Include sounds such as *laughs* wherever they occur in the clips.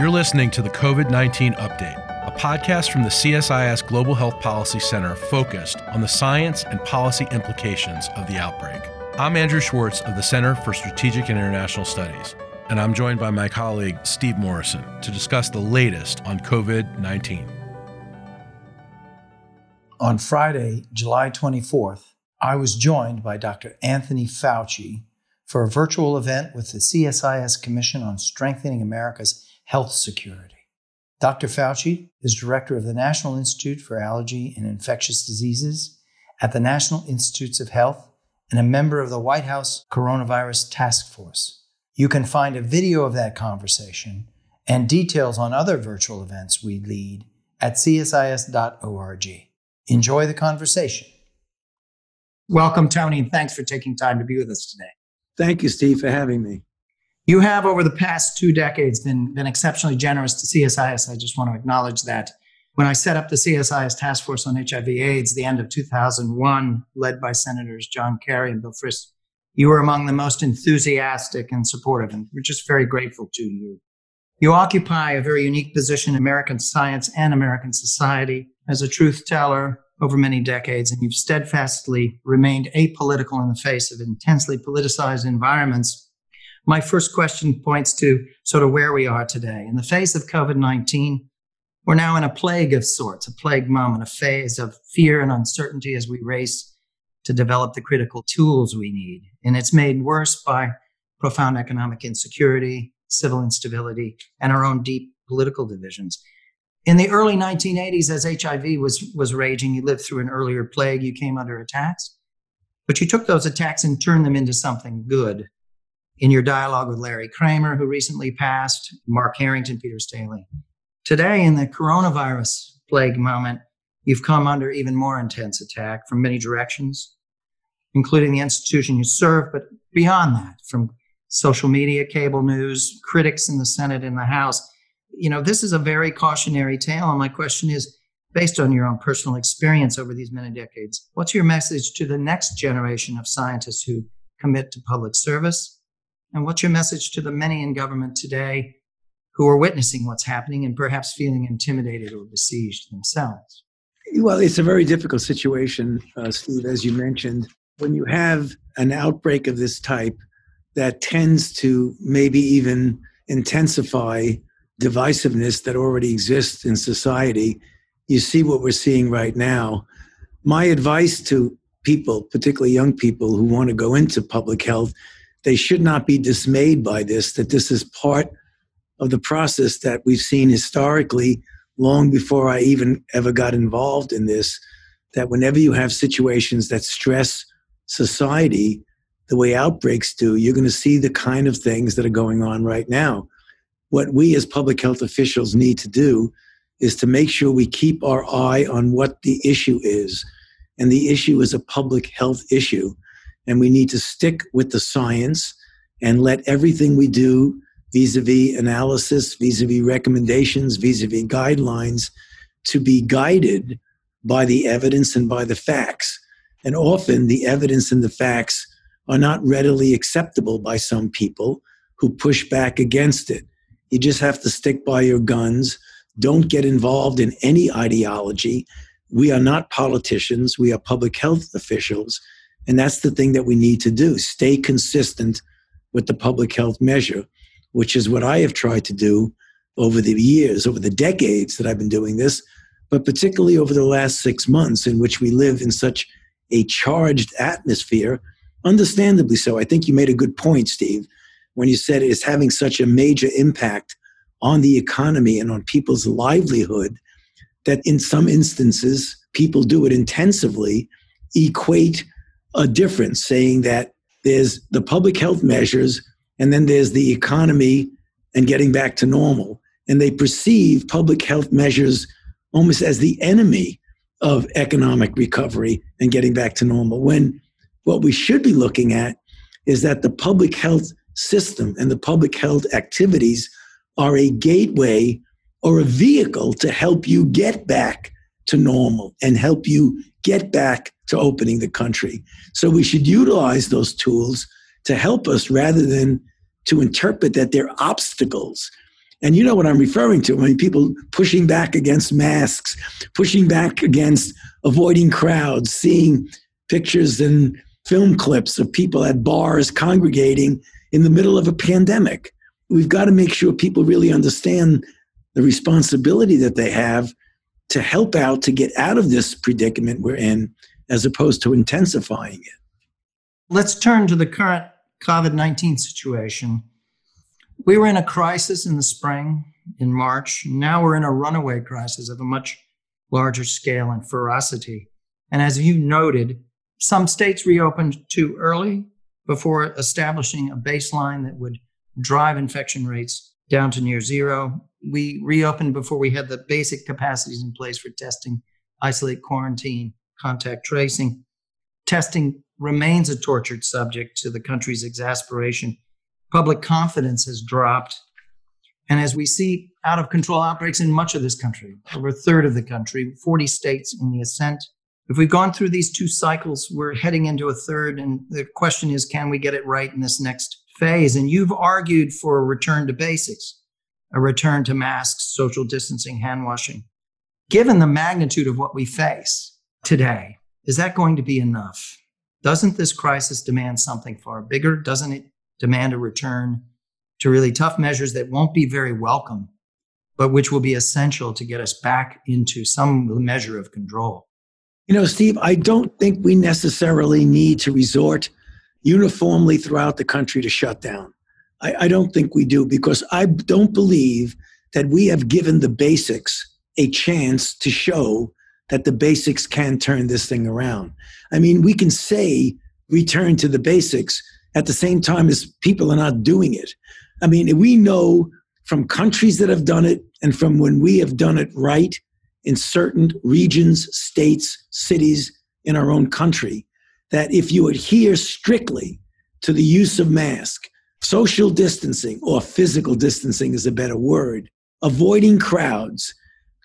You're listening to the COVID 19 Update, a podcast from the CSIS Global Health Policy Center focused on the science and policy implications of the outbreak. I'm Andrew Schwartz of the Center for Strategic and International Studies, and I'm joined by my colleague Steve Morrison to discuss the latest on COVID 19. On Friday, July 24th, I was joined by Dr. Anthony Fauci for a virtual event with the CSIS Commission on Strengthening America's Health Security. Dr. Fauci is director of the National Institute for Allergy and Infectious Diseases at the National Institutes of Health and a member of the White House Coronavirus Task Force. You can find a video of that conversation and details on other virtual events we lead at csis.org. Enjoy the conversation. Welcome, Tony, and thanks for taking time to be with us today. Thank you, Steve, for having me. You have, over the past two decades, been, been exceptionally generous to CSIS. I just want to acknowledge that. When I set up the CSIS Task Force on HIV/AIDS, the end of 2001, led by Senators John Kerry and Bill Frist, you were among the most enthusiastic and supportive, and we're just very grateful to you. You occupy a very unique position in American science and American society as a truth teller over many decades, and you've steadfastly remained apolitical in the face of intensely politicized environments my first question points to sort of where we are today. In the face of COVID 19, we're now in a plague of sorts, a plague moment, a phase of fear and uncertainty as we race to develop the critical tools we need. And it's made worse by profound economic insecurity, civil instability, and our own deep political divisions. In the early 1980s, as HIV was, was raging, you lived through an earlier plague, you came under attacks, but you took those attacks and turned them into something good in your dialogue with Larry Kramer, who recently passed, Mark Harrington, Peter Staley. Today, in the coronavirus plague moment, you've come under even more intense attack from many directions, including the institution you serve, but beyond that, from social media, cable news, critics in the Senate and the House. You know, this is a very cautionary tale. And my question is based on your own personal experience over these many decades, what's your message to the next generation of scientists who commit to public service and what's your message to the many in government today who are witnessing what's happening and perhaps feeling intimidated or besieged themselves? Well, it's a very difficult situation, uh, Steve, as you mentioned. When you have an outbreak of this type that tends to maybe even intensify divisiveness that already exists in society, you see what we're seeing right now. My advice to people, particularly young people who want to go into public health, they should not be dismayed by this, that this is part of the process that we've seen historically long before I even ever got involved in this. That whenever you have situations that stress society the way outbreaks do, you're going to see the kind of things that are going on right now. What we as public health officials need to do is to make sure we keep our eye on what the issue is. And the issue is a public health issue and we need to stick with the science and let everything we do vis-a-vis analysis vis-a-vis recommendations vis-a-vis guidelines to be guided by the evidence and by the facts. And often the evidence and the facts are not readily acceptable by some people who push back against it. You just have to stick by your guns. Don't get involved in any ideology. We are not politicians. We are public health officials and that's the thing that we need to do stay consistent with the public health measure, which is what I have tried to do over the years, over the decades that I've been doing this, but particularly over the last six months in which we live in such a charged atmosphere. Understandably so. I think you made a good point, Steve, when you said it's having such a major impact on the economy and on people's livelihood that in some instances, people do it intensively, equate a difference, saying that there's the public health measures and then there's the economy and getting back to normal. And they perceive public health measures almost as the enemy of economic recovery and getting back to normal. When what we should be looking at is that the public health system and the public health activities are a gateway or a vehicle to help you get back to normal and help you get back to opening the country. So we should utilize those tools to help us rather than to interpret that they're obstacles. And you know what I'm referring to. I mean, people pushing back against masks, pushing back against avoiding crowds, seeing pictures and film clips of people at bars congregating in the middle of a pandemic. We've got to make sure people really understand the responsibility that they have to help out to get out of this predicament we're in, as opposed to intensifying it. Let's turn to the current COVID 19 situation. We were in a crisis in the spring, in March. Now we're in a runaway crisis of a much larger scale and ferocity. And as you noted, some states reopened too early before establishing a baseline that would drive infection rates down to near zero. We reopened before we had the basic capacities in place for testing, isolate, quarantine, contact tracing. Testing remains a tortured subject to the country's exasperation. Public confidence has dropped. And as we see out of control outbreaks in much of this country, over a third of the country, 40 states in the ascent. If we've gone through these two cycles, we're heading into a third. And the question is, can we get it right in this next phase. And you've argued for a return to basics, a return to masks, social distancing, hand washing. Given the magnitude of what we face today, is that going to be enough? Doesn't this crisis demand something far bigger? Doesn't it demand a return to really tough measures that won't be very welcome, but which will be essential to get us back into some measure of control? You know, Steve, I don't think we necessarily need to resort uniformly throughout the country to shut down. I, I don't think we do because I don't believe that we have given the basics a chance to show that the basics can turn this thing around. I mean, we can say return to the basics at the same time as people are not doing it. I mean, we know from countries that have done it and from when we have done it right in certain regions, states, cities in our own country, that if you adhere strictly to the use of mask, social distancing or physical distancing is a better word, avoiding crowds,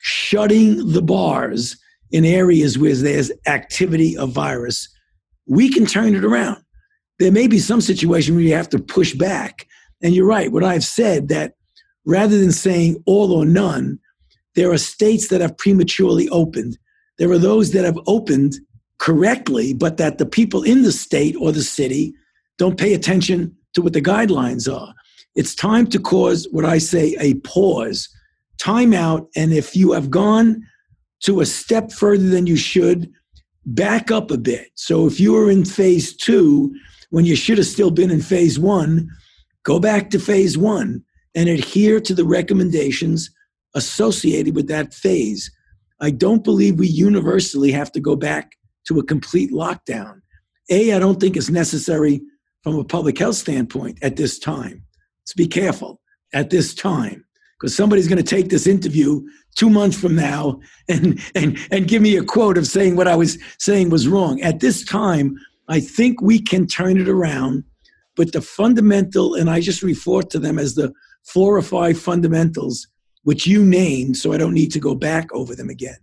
shutting the bars in areas where there's activity of virus, we can turn it around. There may be some situation where you have to push back. And you're right, what I've said that rather than saying all or none, there are states that have prematurely opened. There are those that have opened correctly, but that the people in the state or the city don't pay attention to what the guidelines are. It's time to cause what I say a pause, timeout, and if you have gone to a step further than you should, back up a bit. So if you were in phase two when you should have still been in phase one, go back to phase one and adhere to the recommendations associated with that phase. I don't believe we universally have to go back to a complete lockdown. A, I don't think it's necessary from a public health standpoint at this time. Let's be careful at this time because somebody's going to take this interview two months from now *laughs* and, and, and give me a quote of saying what I was saying was wrong. At this time, I think we can turn it around, but the fundamental, and I just refer to them as the four or five fundamentals, which you named, so I don't need to go back over them again.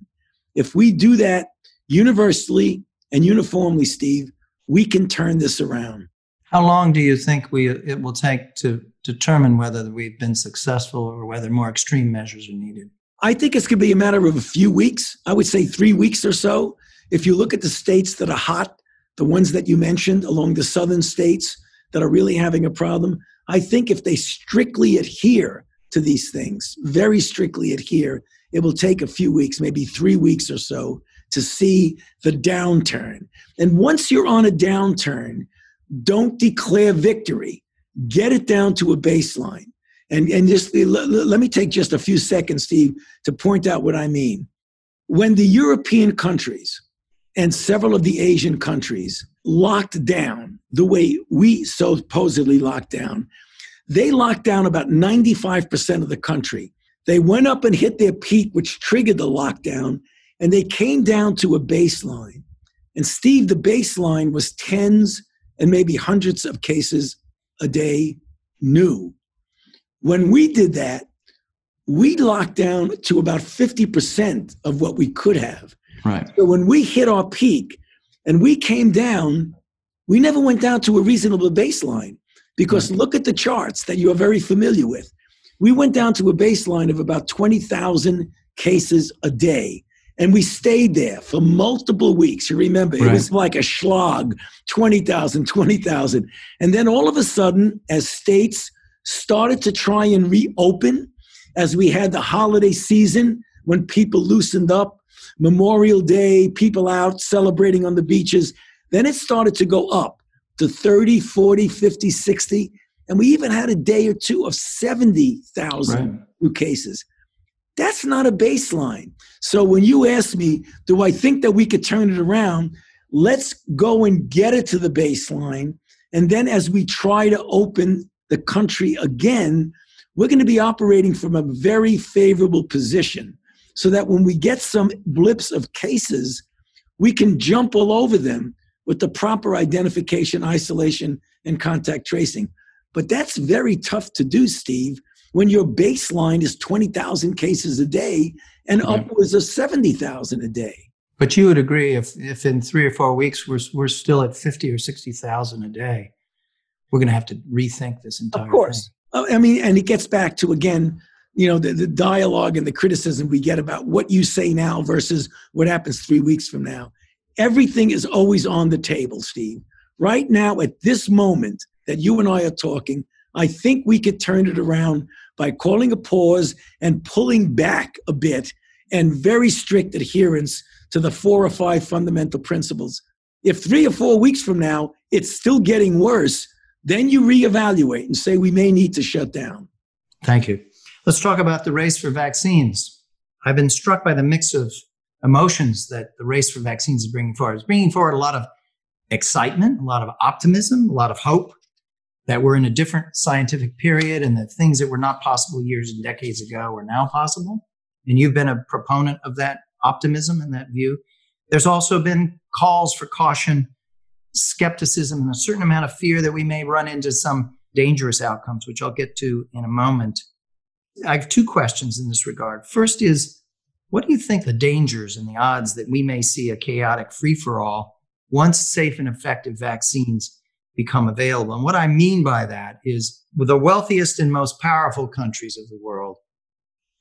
If we do that universally and uniformly, Steve, we can turn this around. How long do you think we it will take to determine whether we've been successful or whether more extreme measures are needed? I think it's going to be a matter of a few weeks. I would say three weeks or so. If you look at the states that are hot, the ones that you mentioned along the southern states that are really having a problem, I think if they strictly adhere to these things, very strictly adhere, it will take a few weeks, maybe three weeks or so, to see the downturn. And once you're on a downturn, don't declare victory. Get it down to a baseline. And, and just let, let me take just a few seconds, Steve, to point out what I mean. When the European countries and several of the Asian countries locked down the way we supposedly locked down, they locked down about 95% of the country. They went up and hit their peak, which triggered the lockdown, and they came down to a baseline. And Steve, the baseline was tens and maybe hundreds of cases a day new. When we did that, we locked down to about 50% of what we could have. Right. So when we hit our peak and we came down, we never went down to a reasonable baseline because right. look at the charts that you are very familiar with. we went down to a baseline of about 20,000 cases a day. And we stayed there for multiple weeks. You remember, right. it was like a schlag 20,000, 20,000. And then all of a sudden, as states started to try and reopen, as we had the holiday season when people loosened up, Memorial Day, people out celebrating on the beaches, then it started to go up to 30, 40, 50, 60. And we even had a day or two of 70,000 right. new cases. That's not a baseline. So when you ask me, do I think that we could turn it around? Let's go and get it to the baseline. And then as we try to open the country again, we're going to be operating from a very favorable position so that when we get some blips of cases, we can jump all over them with the proper identification, isolation, and contact tracing. But that's very tough to do, Steve, when your baseline is 20,000 cases a day and yeah. upwards of 70,000 a day. But you would agree if, if in three or four weeks we're, we're still at 50 or 60,000 a day, we're going to have to rethink this entire Of course. Thing. Uh, I mean, and it gets back to, again, you know, the, the dialogue and the criticism we get about what you say now versus what happens three weeks from now. Everything is always on the table, Steve. Right now, at this moment that you and I are talking, I think we could turn it around by calling a pause and pulling back a bit and very strict adherence to the four or five fundamental principles. If three or four weeks from now it's still getting worse, then you reevaluate and say we may need to shut down. Thank you. Let's talk about the race for vaccines. I've been struck by the mix of emotions that the race for vaccines is bringing forward. It's bringing forward a lot of excitement, a lot of optimism, a lot of hope that we're in a different scientific period and that things that were not possible years and decades ago are now possible. And you've been a proponent of that optimism and that view. There's also been calls for caution, skepticism, and a certain amount of fear that we may run into some dangerous outcomes, which I'll get to in a moment. I have two questions in this regard. First is, what do you think the dangers and the odds that we may see a chaotic free for all once safe and effective vaccines become available? And what I mean by that is the wealthiest and most powerful countries of the world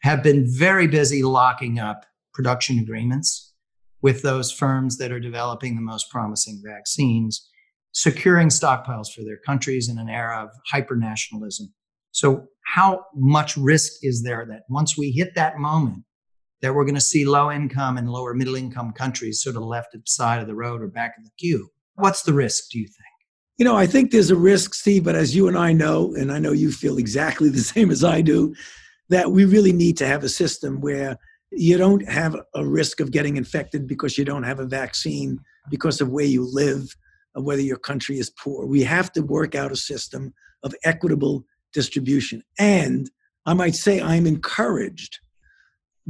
have been very busy locking up production agreements with those firms that are developing the most promising vaccines, securing stockpiles for their countries in an era of hypernationalism. So, how much risk is there that once we hit that moment, that we're going to see low income and lower middle income countries sort of left at the side of the road or back of the queue? What's the risk, do you think? You know, I think there's a risk, Steve, but as you and I know, and I know you feel exactly the *laughs* same as I do, that we really need to have a system where you don't have a risk of getting infected because you don't have a vaccine, because of where you live, of whether your country is poor. We have to work out a system of equitable distribution. And I might say I'm encouraged,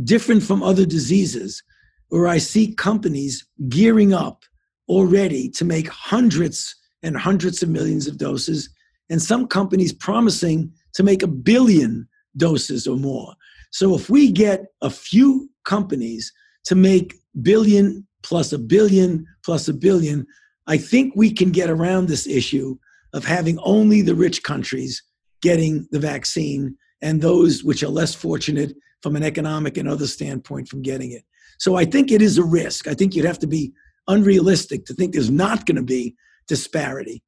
different from other diseases, where I see companies gearing up already to make hundreds and hundreds of millions of doses, and some companies promising to make a billion doses or more. So if we get a few companies to make billion plus a billion plus a billion, I think we can get around this issue of having only the rich countries getting the vaccine and those which are less fortunate from an economic and other standpoint from getting it. So I think it is a risk. I think you'd have to be unrealistic to think there's not going to be disparity.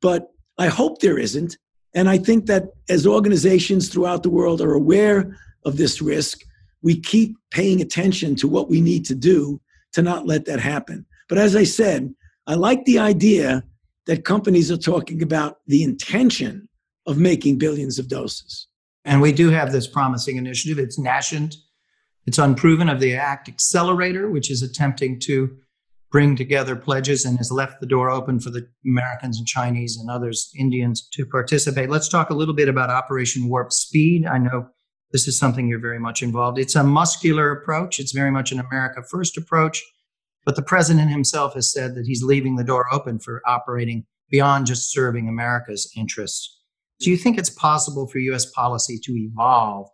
But I hope there isn't. And I think that as organizations throughout the world are aware of this risk, we keep paying attention to what we need to do to not let that happen. But as I said, I like the idea that companies are talking about the intention of making billions of doses. And we do have this promising initiative. It's nascent, it's unproven of the ACT Accelerator, which is attempting to bring together pledges and has left the door open for the Americans and Chinese and others, Indians, to participate. Let's talk a little bit about Operation Warp Speed. I know this is something you're very much involved. It's a muscular approach. It's very much an America First approach. But the president himself has said that he's leaving the door open for operating beyond just serving America's interests. Do you think it's possible for US policy to evolve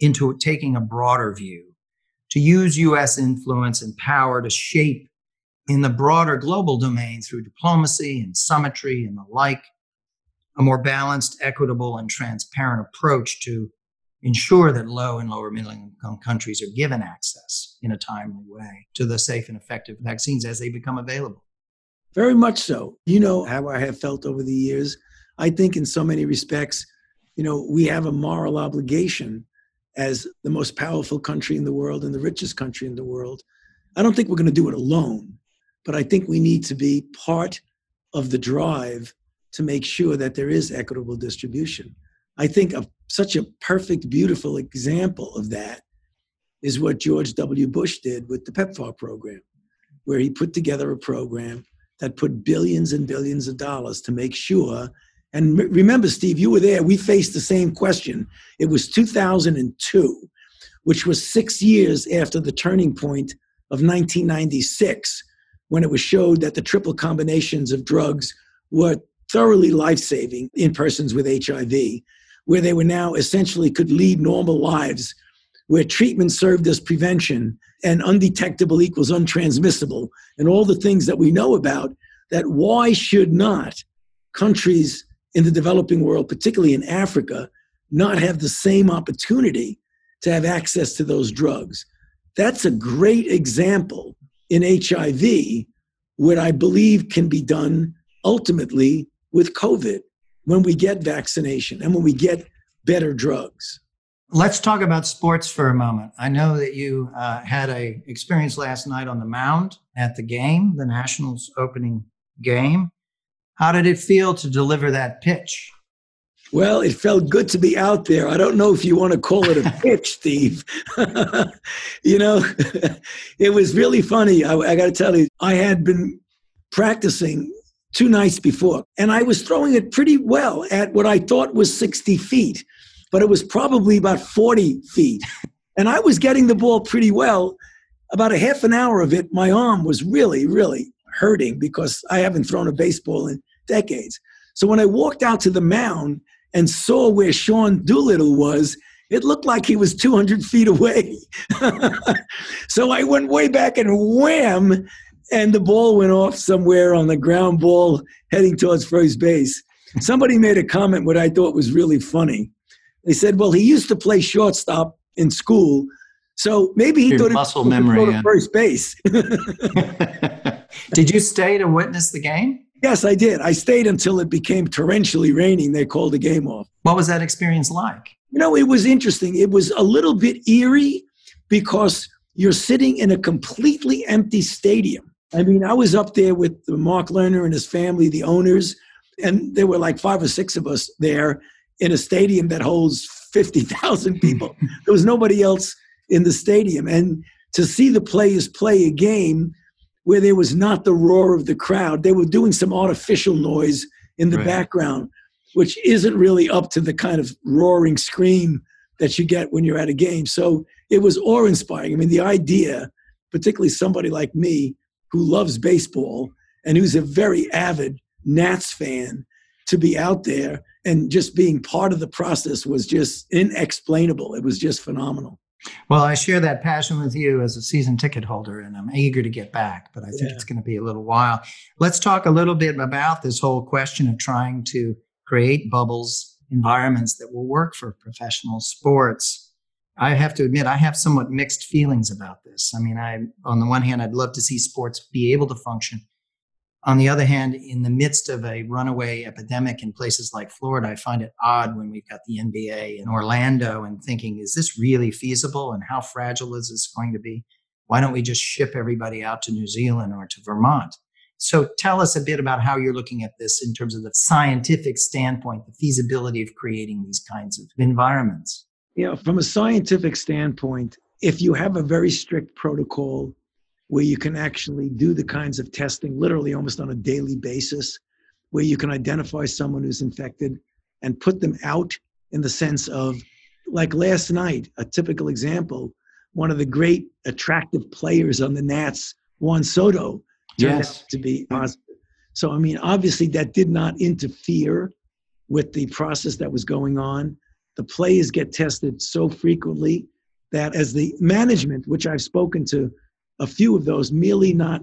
into taking a broader view, to use US influence and power to shape in the broader global domain through diplomacy and summitry and the like, a more balanced, equitable, and transparent approach to ensure that low and lower middle income countries are given access in a timely way to the safe and effective vaccines as they become available. Very much so. You know how I have felt over the years. I think in so many respects, you know, we have a moral obligation as the most powerful country in the world and the richest country in the world. I don't think we're going to do it alone, but I think we need to be part of the drive to make sure that there is equitable distribution. I think of such a perfect, beautiful example of that is what George W. Bush did with the PEPFAR program, where he put together a program that put billions and billions of dollars to make sure. And remember, Steve, you were there. We faced the same question. It was 2002, which was six years after the turning point of 1996, when it was showed that the triple combinations of drugs were thoroughly life saving in persons with HIV where they were now essentially could lead normal lives, where treatment served as prevention and undetectable equals untransmissible, and all the things that we know about, that why should not countries in the developing world, particularly in Africa, not have the same opportunity to have access to those drugs? That's a great example in HIV, what I believe can be done ultimately with COVID when we get vaccination and when we get better drugs. Let's talk about sports for a moment. I know that you uh, had a experience last night on the mound at the game, the Nationals opening game. How did it feel to deliver that pitch? Well, it felt good to be out there. I don't know if you want to call it a *laughs* pitch, Steve. *laughs* you know, it was really funny. I, I got to tell you, I had been practicing two nights before. And I was throwing it pretty well at what I thought was 60 feet, but it was probably about 40 feet. *laughs* And I was getting the ball pretty well. About a half an hour of it, my arm was really, really hurting because I haven't thrown a baseball in decades. So when I walked out to the mound and saw where Sean Doolittle was, it looked like he was 200 feet away. *laughs* so I went way back and wham, and the ball went off somewhere on the ground ball heading towards first base. Somebody made a comment what I thought was really funny. They said, "Well, he used to play shortstop in school, so maybe he Your thought muscle he memory, go to yeah. first base." *laughs* did you stay to witness the game? Yes, I did. I stayed until it became torrentially raining. They called the game off. What was that experience like? You know, it was interesting. It was a little bit eerie because you're sitting in a completely empty stadium. I mean, I was up there with Mark Lerner and his family, the owners, and there were like five or six of us there in a stadium that holds 50,000 people. *laughs* there was nobody else in the stadium. And to see the players play a game where there was not the roar of the crowd, they were doing some artificial noise in the Right. background, which isn't really up to the kind of roaring scream that you get when you're at a game. So it was awe inspiring. I mean, the idea, particularly somebody like me who loves baseball and who's a very avid Nats fan, to be out there and just being part of the process was just inexplainable. It was just phenomenal. Well, I share that passion with you as a season ticket holder, and I'm eager to get back, but I think Yeah. it's going to be a little while. Let's talk a little bit about this whole question of trying to create bubbles, environments that will work for professional sports. I have to admit, I have somewhat mixed feelings about this. I mean, I, on the one hand, I'd love to see sports be able to function. On the other hand, in the midst of a runaway epidemic in places like Florida, I find it odd when we've got the NBA in Orlando and thinking, is this really feasible and how fragile is this going to be? Why don't we just ship everybody out to New Zealand or to Vermont? So tell us a bit about how you're looking at this in terms of the scientific standpoint, the feasibility of creating these kinds of environments. You know, from a scientific standpoint, if you have a very strict protocol where you can actually do the kinds of testing literally almost on a daily basis, where you can identify someone who's infected and put them out in the sense of, like last night, a typical example, one of the great attractive players on the Nats, Juan Soto, turned Yes. out to be positive. So, I mean, obviously, that did not interfere with the process that was going on. The players get tested so frequently that, as the management, which I've spoken to a few of those, merely not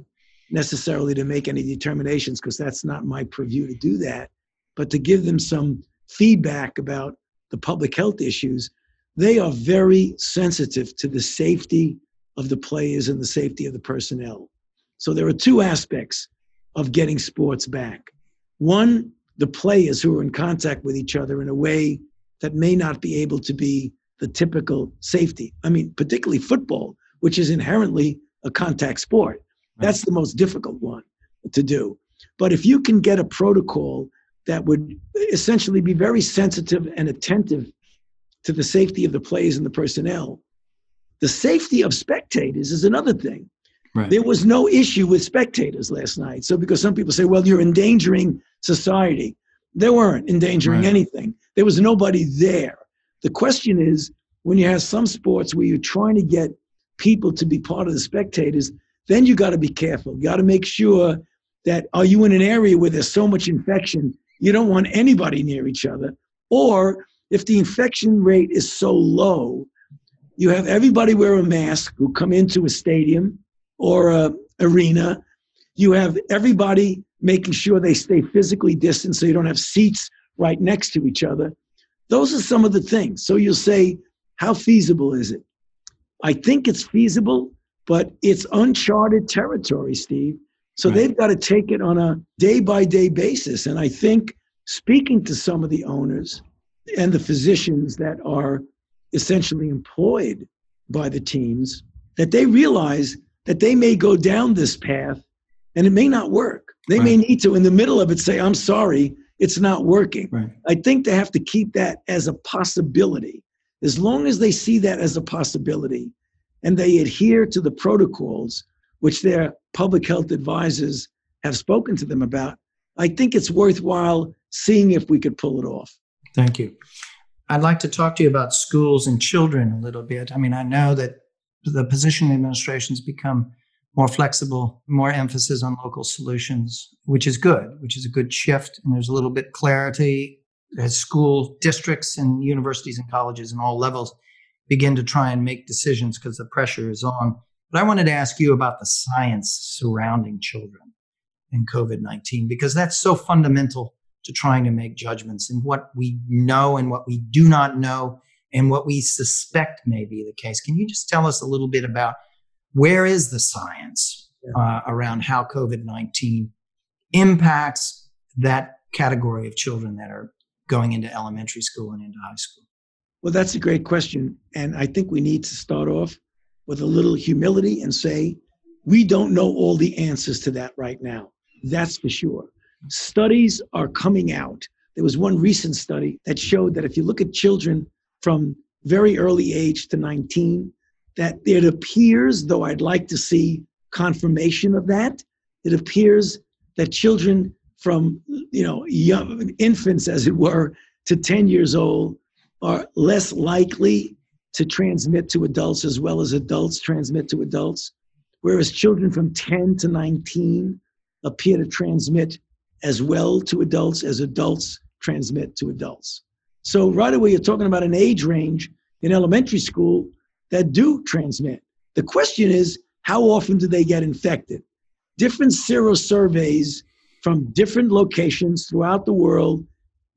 necessarily to make any determinations, because that's not my purview to do that, but to give them some feedback about the public health issues. they are very sensitive to the safety of the players and the safety of the personnel. So there are two aspects of getting sports back. One, the players who are in contact with each other in a way that may not be able to be the typical safety. I mean, particularly football, which is inherently a contact sport. That's the most difficult one to do. But if you can get a protocol that would essentially be very sensitive and attentive to the safety of the players and the personnel, the safety of spectators is another thing. Right. There was no issue with spectators last night. So, because some people say, well, you're endangering society, they weren't endangering right. anything. There was nobody there. The question is when you have some sports where you're trying to get people to be part of the spectators, then you got to be careful. You got to make sure that are you in an area where there's so much infection, you don't want anybody near each other. Or if the infection rate is so low, you have everybody wear a mask who come into a stadium or a arena. You have everybody making sure they stay physically distant so you don't have seats right next to each other. Those are some of the things. So you'll say, how feasible is it? I think it's feasible, but it's uncharted territory, Steve. So right. they've got to take it on a day by day basis. And I think speaking to some of the owners and the physicians that are essentially employed by the teams, that they realize that they may go down this path and it may not work. They right. may need to, in the middle of it, say, I'm sorry, it's not working. Right. I think they have to keep that as a possibility. As long as they see that as a possibility and they adhere to the protocols which their public health advisors have spoken to them about, I think it's worthwhile seeing if we could pull it off. Thank you. I'd like to talk to you about schools and children a little bit. I mean, I know that the position administration's become more flexible, more emphasis on local solutions, which is good, which is a good shift. And there's a little bit clarity as school districts and universities and colleges and all levels begin to try and make decisions because the pressure is on. But I wanted to ask you about the science surrounding children and COVID 19, because that's so fundamental to trying to make judgments and what we know and what we do not know and what we suspect may be the case. Can you just tell us a little bit about where is the science uh, around how COVID 19 impacts that category of children that are going into elementary school and into high school? Well, that's a great question. And I think we need to start off with a little humility and say, we don't know all the answers to that right now. That's for sure. Studies are coming out. There was one recent study that showed that if you look at children from very early age to 19, that it appears, though I'd like to see confirmation of that, it appears that children from you know young infants, as it were, to 10 years old are less likely to transmit to adults as well as adults transmit to adults, whereas children from 10 to 19 appear to transmit as well to adults as adults transmit to adults. So right away, you're talking about an age range in elementary school that do transmit. The question is, how often do they get infected? Different sero surveys from different locations throughout the world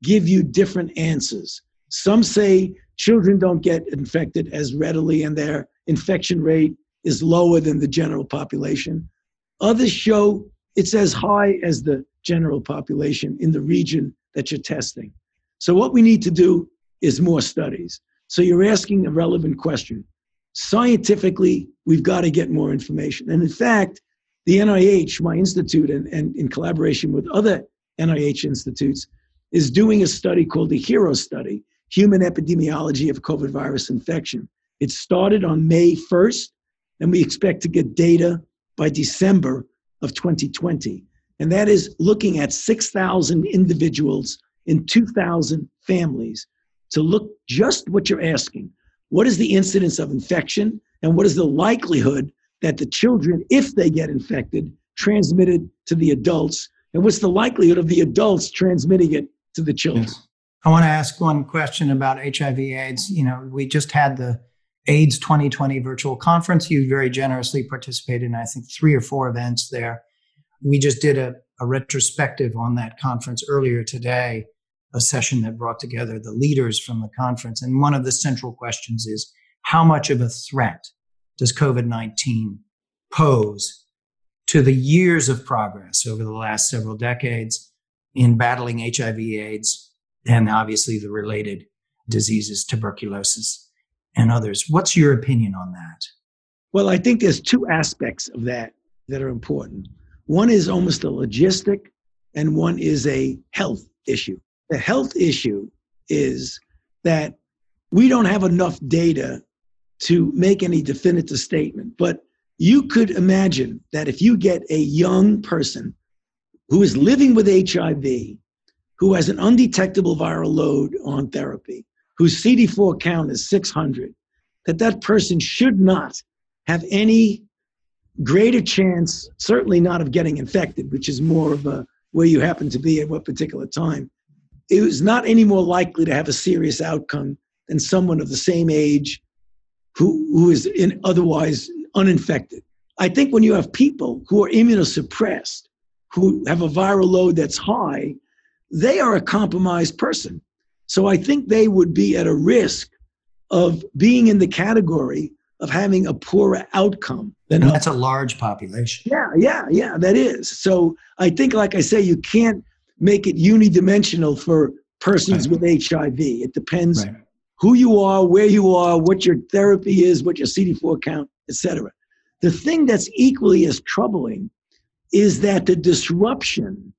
give you different answers. Some say children don't get infected as readily and their infection rate is lower than the general population. Others show it's as high as the general population in the region that you're testing. So, what we need to do is more studies. So, you're asking a relevant question scientifically, we've got to get more information. And in fact, the NIH, my institute, and, and in collaboration with other NIH institutes, is doing a study called the HERO study, Human Epidemiology of COVID virus infection. It started on May 1st, and we expect to get data by December of 2020. And that is looking at 6,000 individuals in 2,000 families to look just what you're asking what is the incidence of infection and what is the likelihood that the children, if they get infected, transmitted to the adults, and what's the likelihood of the adults transmitting it to the children? Yes. I want to ask one question about HIV/AIDS. You know, we just had the AIDS 2020 virtual conference. You very generously participated in, I think, three or four events there. We just did a, a retrospective on that conference earlier today a session that brought together the leaders from the conference. And one of the central questions is how much of a threat does COVID 19 pose to the years of progress over the last several decades in battling HIV, AIDS, and obviously the related diseases, tuberculosis, and others? What's your opinion on that? Well, I think there's two aspects of that that are important. One is almost a logistic, and one is a health issue. The health issue is that we don't have enough data to make any definitive statement. But you could imagine that if you get a young person who is living with HIV, who has an undetectable viral load on therapy, whose CD4 count is 600, that that person should not have any greater chance, certainly not of getting infected, which is more of a where you happen to be at what particular time. It was not any more likely to have a serious outcome than someone of the same age who, who is in otherwise uninfected. I think when you have people who are immunosuppressed, who have a viral load that's high, they are a compromised person. So I think they would be at a risk of being in the category of having a poorer outcome than and that's a large population. Yeah, yeah, yeah, that is. So I think, like I say, you can't make it unidimensional for persons right. with HIV. It depends right. Who you are, where you are, what your therapy is, what your CD4 count, etc. The thing that's equally as troubling is that the disruption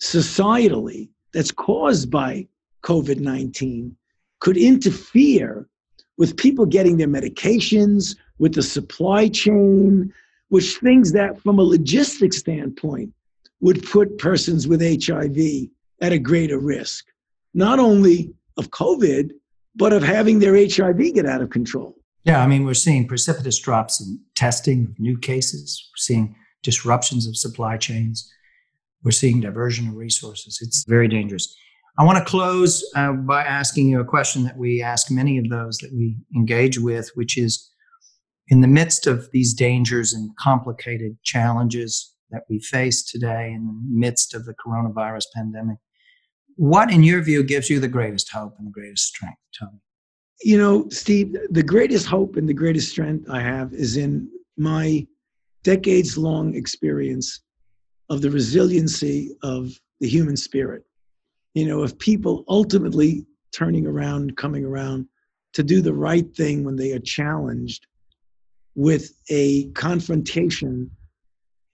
societally that's caused by COVID 19 could interfere with people getting their medications, with the supply chain, which things that, from a logistics standpoint, would put persons with HIV at a greater risk, not only of COVID, but of having their HIV get out of control. Yeah, I mean, we're seeing precipitous drops in testing, of new cases. We're seeing disruptions of supply chains. We're seeing diversion of resources. It's very dangerous. I want to close uh, by asking you a question that we ask many of those that we engage with, which is in the midst of these dangers and complicated challenges that we face today, in the midst of the coronavirus pandemic, what, in your view, gives you the greatest hope and the greatest strength, Tony? You know, Steve, the greatest hope and the greatest strength I have is in my decades long experience of the resiliency of the human spirit you know, of people ultimately turning around, coming around to do the right thing when they are challenged with a confrontation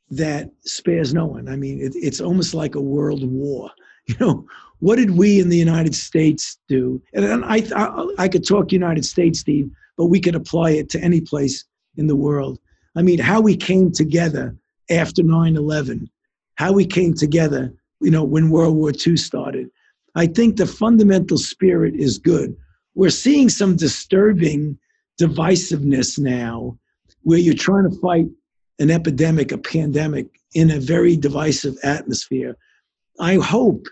that spares no one. I mean, it, it's almost like a world war. *laughs* You know, what did we in the United States do? And I, I, I could talk United States, Steve, but we could apply it to any place in the world. I mean, how we came together after 9 11, how we came together you know, when World War II started. I think the fundamental spirit is good. We're seeing some disturbing divisiveness now where you're trying to fight an epidemic, a pandemic, in a very divisive atmosphere. I hope,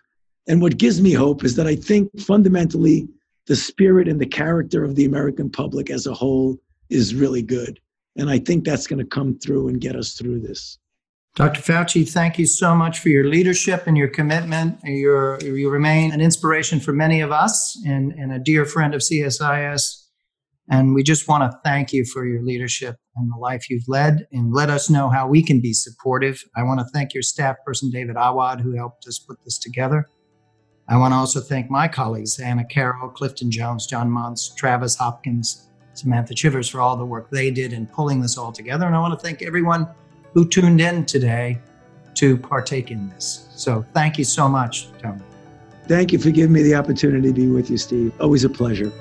and what gives me hope is that I think fundamentally the spirit and the character of the American public as a whole is really good. And I think that's going to come through and get us through this. Dr. Fauci, thank you so much for your leadership and your commitment. You're, you remain an inspiration for many of us and, and a dear friend of CSIS. And we just want to thank you for your leadership and the life you've led and let us know how we can be supportive. I want to thank your staff person, David Awad, who helped us put this together. I want to also thank my colleagues, Anna Carroll, Clifton Jones, John Muntz, Travis Hopkins, Samantha Chivers, for all the work they did in pulling this all together. And I want to thank everyone who tuned in today to partake in this. So thank you so much, Tony. Thank you for giving me the opportunity to be with you, Steve. Always a pleasure.